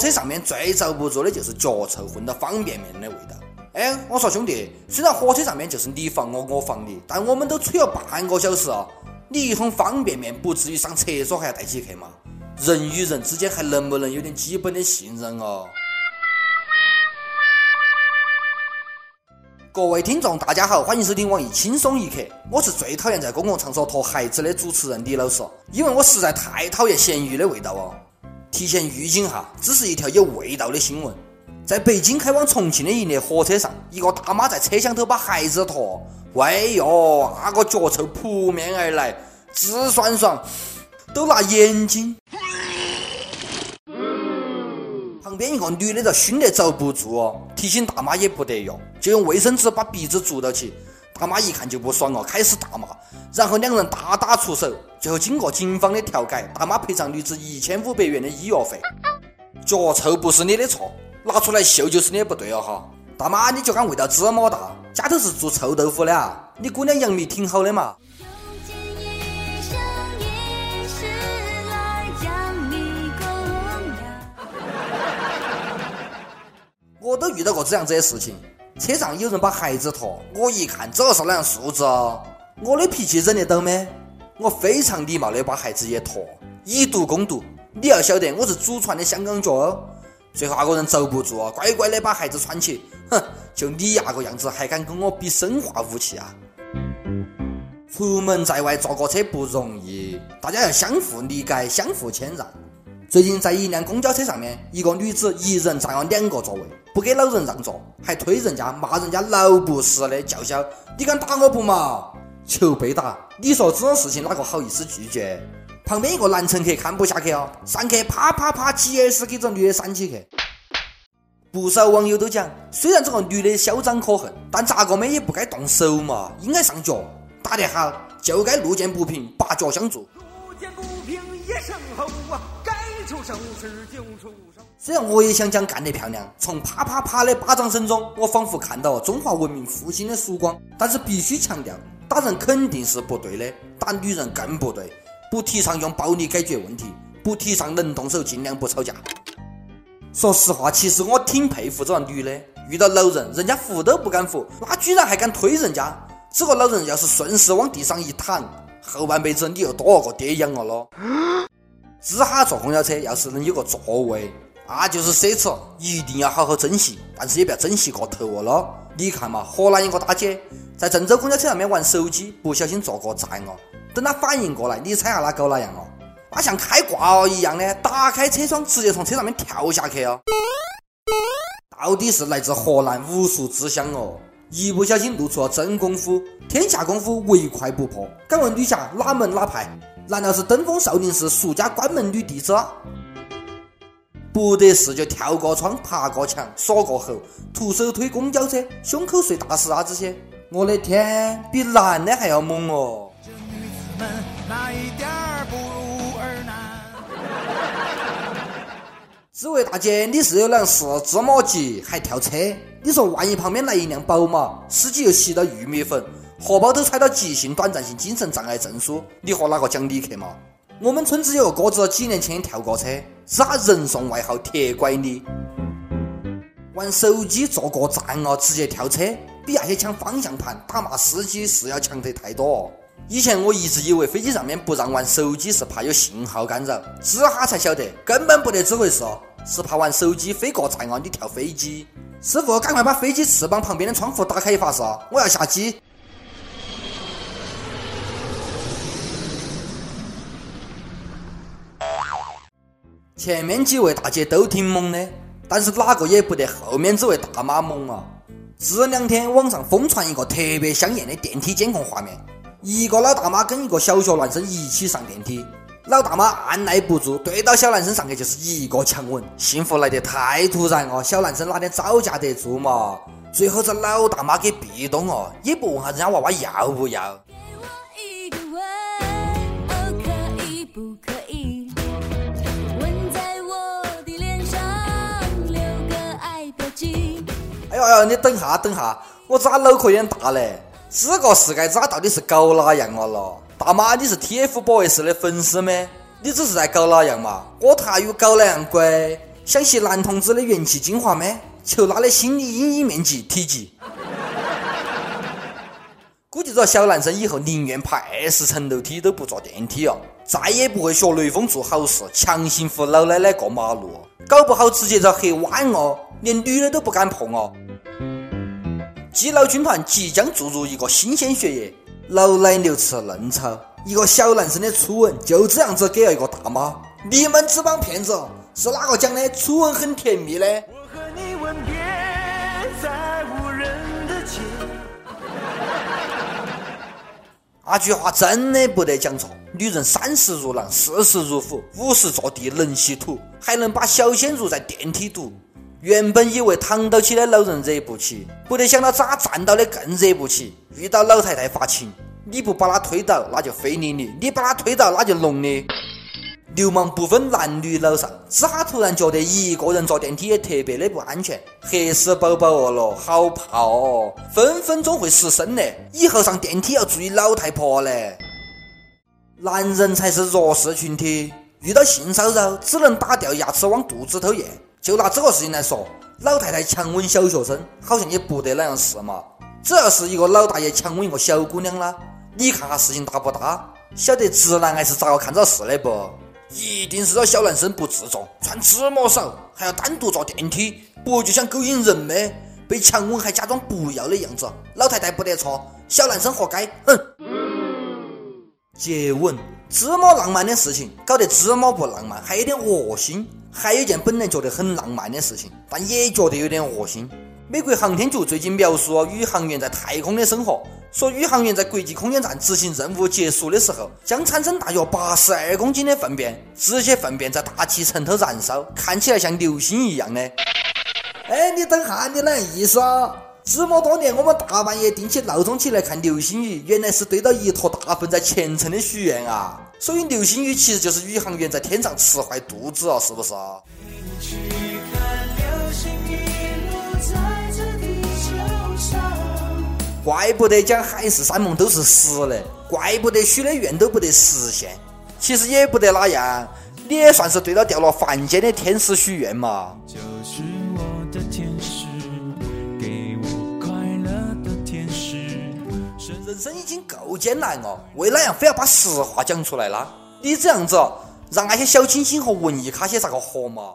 车上面最遭不住的就是脚臭混到方便面的味道。哎，我说兄弟，虽然火车上面就是你防我，我防你，但我们都吹了半个小时啊，你一桶方便面不至于上厕所还要带起去吗？人与人之间还能不能有点基本的信任哦？各位听众，大家好，欢迎收听网易轻松一刻。我是最讨厌在公共场所拖孩子的主持人李老师，因为我实在太讨厌咸鱼的味道哦。提前预警哈，这是一条有味道的新闻。在北京开往重庆的一列火车上，一个大妈在车厢头把孩子拖，喂哟，那个脚臭扑面而来，直酸爽，都辣眼睛。旁边一个女的就熏得遭不住哦，提醒大妈也不得用，就用卫生纸把鼻子堵到起。大妈一看就不爽了，开始大骂，然后两人大打出手，最后经过警方的调解，大妈赔偿女子一千五百元的医药费。脚臭不是你的错。拿出来秀就是你的不对了哈，大妈你就敢味道这么大，家头是做臭豆腐的啊？你姑娘杨幂挺好的嘛。我都遇到过这样子的事情，车上有人把孩子拖，我一看这是哪样素质哦，我的脾气忍得到吗？我非常礼貌的把孩子也拖，以毒攻毒。你要晓得我是祖传的香港脚哦。最后那个人遭不住，乖乖的把孩子穿起。哼，就你那个样子，还敢跟我比生化武器啊？出门在外坐个车不容易，大家要相互理解，相互谦让。最近在一辆公交车上面，一个女子一人占了两个座位，不给老人让座，还推人家，骂人家老不死的叫嚣：“你敢打我不嘛？”求被打！你说这种事情哪个好意思拒绝？旁边一个男乘客看不下去哦，上去啪啪啪几十给这女的扇起去。不少网友都讲，虽然这个女的嚣张可恨，但咋个美也不该动手嘛，应该上脚。打得好，就该路见不平拔脚相助。路见不平一声吼啊，出手时就出手。虽然我也想讲干得漂亮，从啪啪啪的巴掌声中，我仿佛看到了中华文明复兴的曙光。但是必须强调，打人肯定是不对的，打女人更不对。不提倡用暴力解决问题，不提倡能动手尽量不吵架。说实话，其实我挺佩服这个女的，遇到老人，人家扶都不敢扶，那居然还敢推人家。这个老人要是顺势往地上一躺，后半辈子你又多了个爹养了 只哈坐公交车，要是能有个座位，那就是奢侈，一定要好好珍惜，但是也不要珍惜过头哦咯。你看嘛，河南一个大姐在郑州公交车上面玩手机，不小心坐过站哦。等她反应过来，你猜下她搞哪样哦？她像开挂一样的打开车窗，直接从车上面跳下去哦。到底是来自河南武术之乡哦，一不小心露出了真功夫，天下功夫唯快不破。敢问女侠哪门哪派？难道是登封少林寺俗家关门女弟子？不得事就跳过窗、爬过墙、锁过喉，徒手推公交车、胸口碎大石啊这些，我的天，比男的还要猛哦！哪一点儿不如儿男？这位大姐，你是有辆是这么急，还跳车？你说万一旁边来一辆宝马，司机又吸到玉米粉，荷包都揣到急性短暂性精神障碍证书，你和哪个讲理去嘛？我们村子有个哥子几年前跳过车，是他人送外号“铁拐李”。玩手机坐过站哦，直接跳车，比那些抢方向盘、打骂司机是要强得太多。以前我一直以为飞机上面不让玩手机是怕有信号干扰，这哈才晓得根本不得这回事，是怕玩手机飞过站啊！你跳飞机，师傅赶快把飞机翅膀旁边的窗户打开一发是我要下机。前面几位大姐都挺猛的，但是哪个也不得后面这位大妈猛啊！这两天网上疯传一个特别香艳的电梯监控画面。一个老大妈跟一个小学男生一起上电梯，老大妈按耐不住，对到小男生上去就是一个强吻，幸福来得太突然哦，小男生哪点招架得住嘛？最后这老大妈给壁咚哦，也不问下人家娃娃要不要。哎呦哎呦，你等下等下，我咋脑壳有点大嘞？这个世界咋到底是搞哪样了咯？大妈，你是 TFBOYS 的粉丝吗？你这是在搞哪样嘛？我他有搞哪样鬼？想吸男同志的元气精华吗？求他的心理阴影面积体积。估计这小男生以后宁愿爬二十层楼梯都不坐电梯哦，再也不会学雷锋做好事，强行扶老奶奶过马路，搞不好直接遭黑弯哦，连女的都不敢碰哦。基佬军团即将注入一个新鲜血液，老奶牛吃嫩草，一个小男生的初吻就这样子给了一个大妈，你们这帮骗子，是哪个讲的初吻很甜蜜的？那句话真的不得讲错。女人三十如狼，四十如虎，五十坐地能吸土，还能把小鲜肉在电梯堵。原本以为躺到起的老人惹不起，不得想到咋站到的更惹不起。遇到老太太发情，你不把她推倒，那就非礼你；你把她推倒，那就弄你。流氓不分男女老少，咋突然觉得一个人坐电梯也特别的不安全？黑死宝宝饿了，好怕哦，分分钟会失身嘞！以后上电梯要注意老太婆嘞。男人才是弱势群体，遇到性骚扰只能打掉牙齿往肚子头咽。就拿这个事情来说，老太太强吻小学生，好像也不得那样事嘛。只要是一个老大爷强吻一个小姑娘啦，你看下事情大不大？晓得直男癌是咋个看这事的不？一定是这小男生不自重，穿这么少，还要单独坐电梯，不就想勾引人吗？被强吻还假装不要的样子，老太太不得错，小男生活该，哼！接吻这么浪漫的事情，搞得这么不浪漫，还有点恶心。还有一件本来觉得很浪漫的事情，但也觉得有点恶心。美国航天局最近描述了宇航员在太空的生活。说宇航员在国际空间站执行任务结束的时候，将产生大约八十二公斤的粪便，这些粪便在大气层头燃烧，看起来像流星一样的。哎，你等下，你哪意思啊？这么多年，我们大半夜定起闹钟起来看流星雨，原来是堆到一坨大粪在虔诚的许愿啊！所以流星雨其实就是宇航员在天上吃坏肚子啊，是不是？怪不得讲海誓山盟都是死的，怪不得许的愿都不得实现。其实也不得哪样，你也算是对着掉落凡间的天使许愿嘛。就是生已经够艰难了，为哪样非要把实话讲出来啦？你这样子，让那些小清新和文艺咖些咋个活嘛？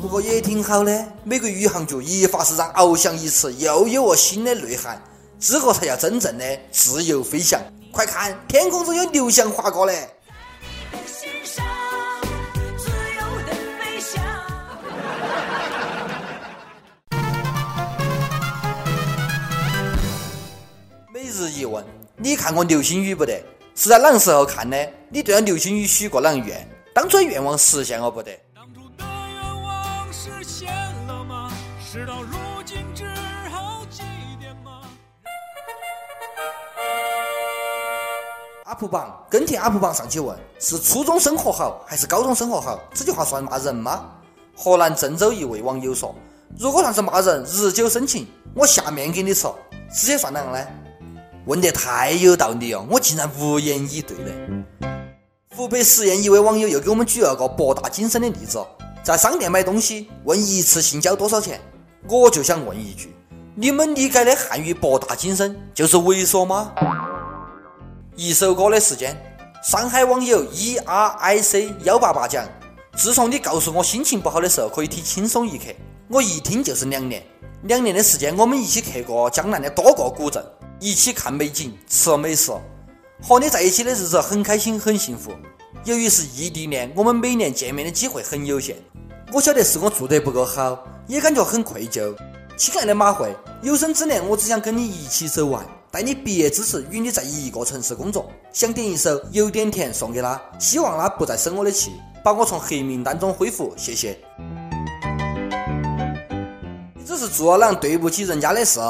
不过也挺好的，美国宇航局一发是让翱翔一次又有了新的内涵，这个才叫真正的自由飞翔。快看，天空中有流翔划过嘞！每日一问：你看过流星雨不得？是在哪个时候看的？你对着流星雨许过哪个愿？当初的愿望实现了不得？事到如今只好祭奠吗？UP 榜跟帖 UP 榜上去问：是初中生活好还是高中生活好？这句话算骂人吗？河南郑州一位网友说：“如果算是骂人，日久生情，我下面给你吃，直接算哪样呢？”问得太有道理哦，我竟然无言以对了。湖北十堰一位网友又给我们举了个博大精深的例子：在商店买东西，问一次性交多少钱？我就想问一句：你们理解的汉语博大精深就是猥琐吗？一首歌的时间，上海网友 e r i c 幺八八讲：自从你告诉我心情不好的时候可以听轻松一刻，我一听就是两年。两年的时间，我们一起去过江南的多个古镇，一起看美景、吃美食，和你在一起的日子很开心、很幸福。由于是异地恋，我们每年见面的机会很有限。我晓得是我做得不够好。也感觉很愧疚，亲爱的马慧，有生之年我只想跟你一起走完，待你毕业之时与你在一个城市工作。想点一首《有点甜》送给他，希望他不再生我的气，把我从黑名单中恢复。谢谢。你只是做了啷对不起人家的事，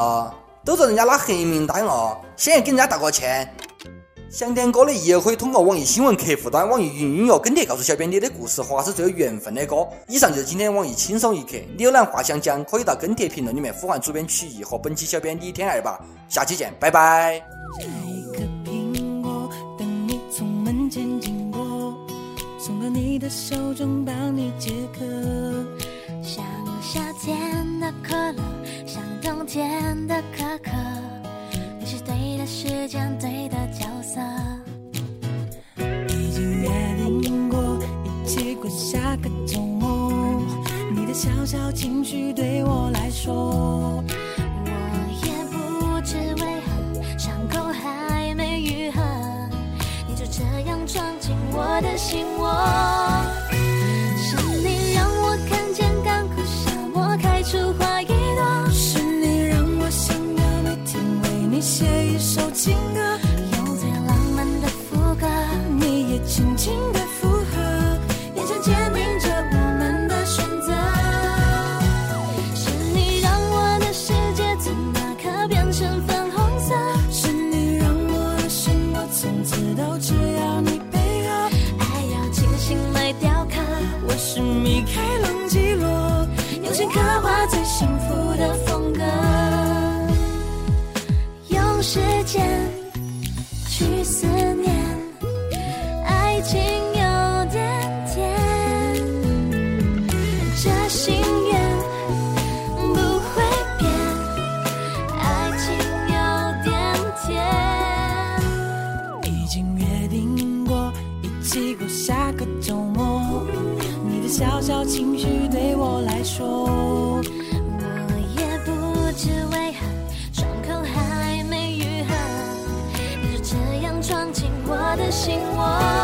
都找人家拉黑名单了，先还跟人家道个歉？想点歌的也可以通过网易新闻客户端、网易云音乐跟帖告诉小编你的故事和是最有缘分的歌。以上就是今天网易轻松一刻，浏览话想讲可以到跟帖评论里面呼唤主编曲艺和本期小编李天二吧。下期见，拜拜。送到你的手中，帮你解渴，像夏天。的可乐像冬天的可可你是对的时间对的角色。已经约定过一起过下个周末你的小小情绪对我来说我也不知为何伤口还没愈合你就这样闯进我的心窝。我的心窝。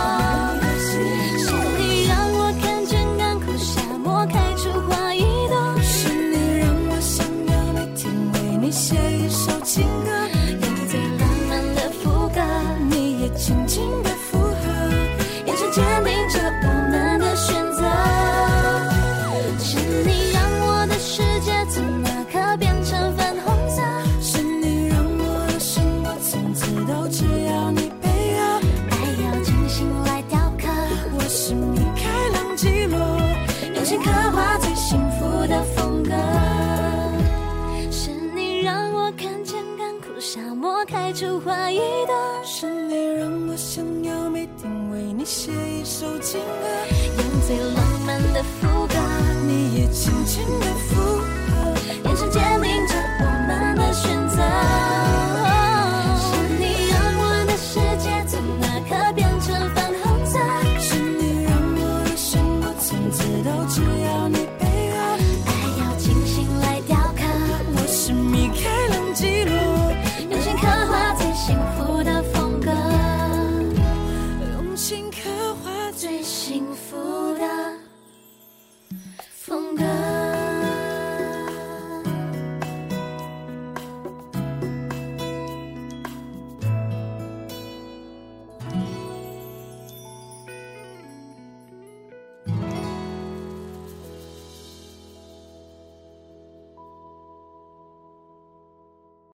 怀疑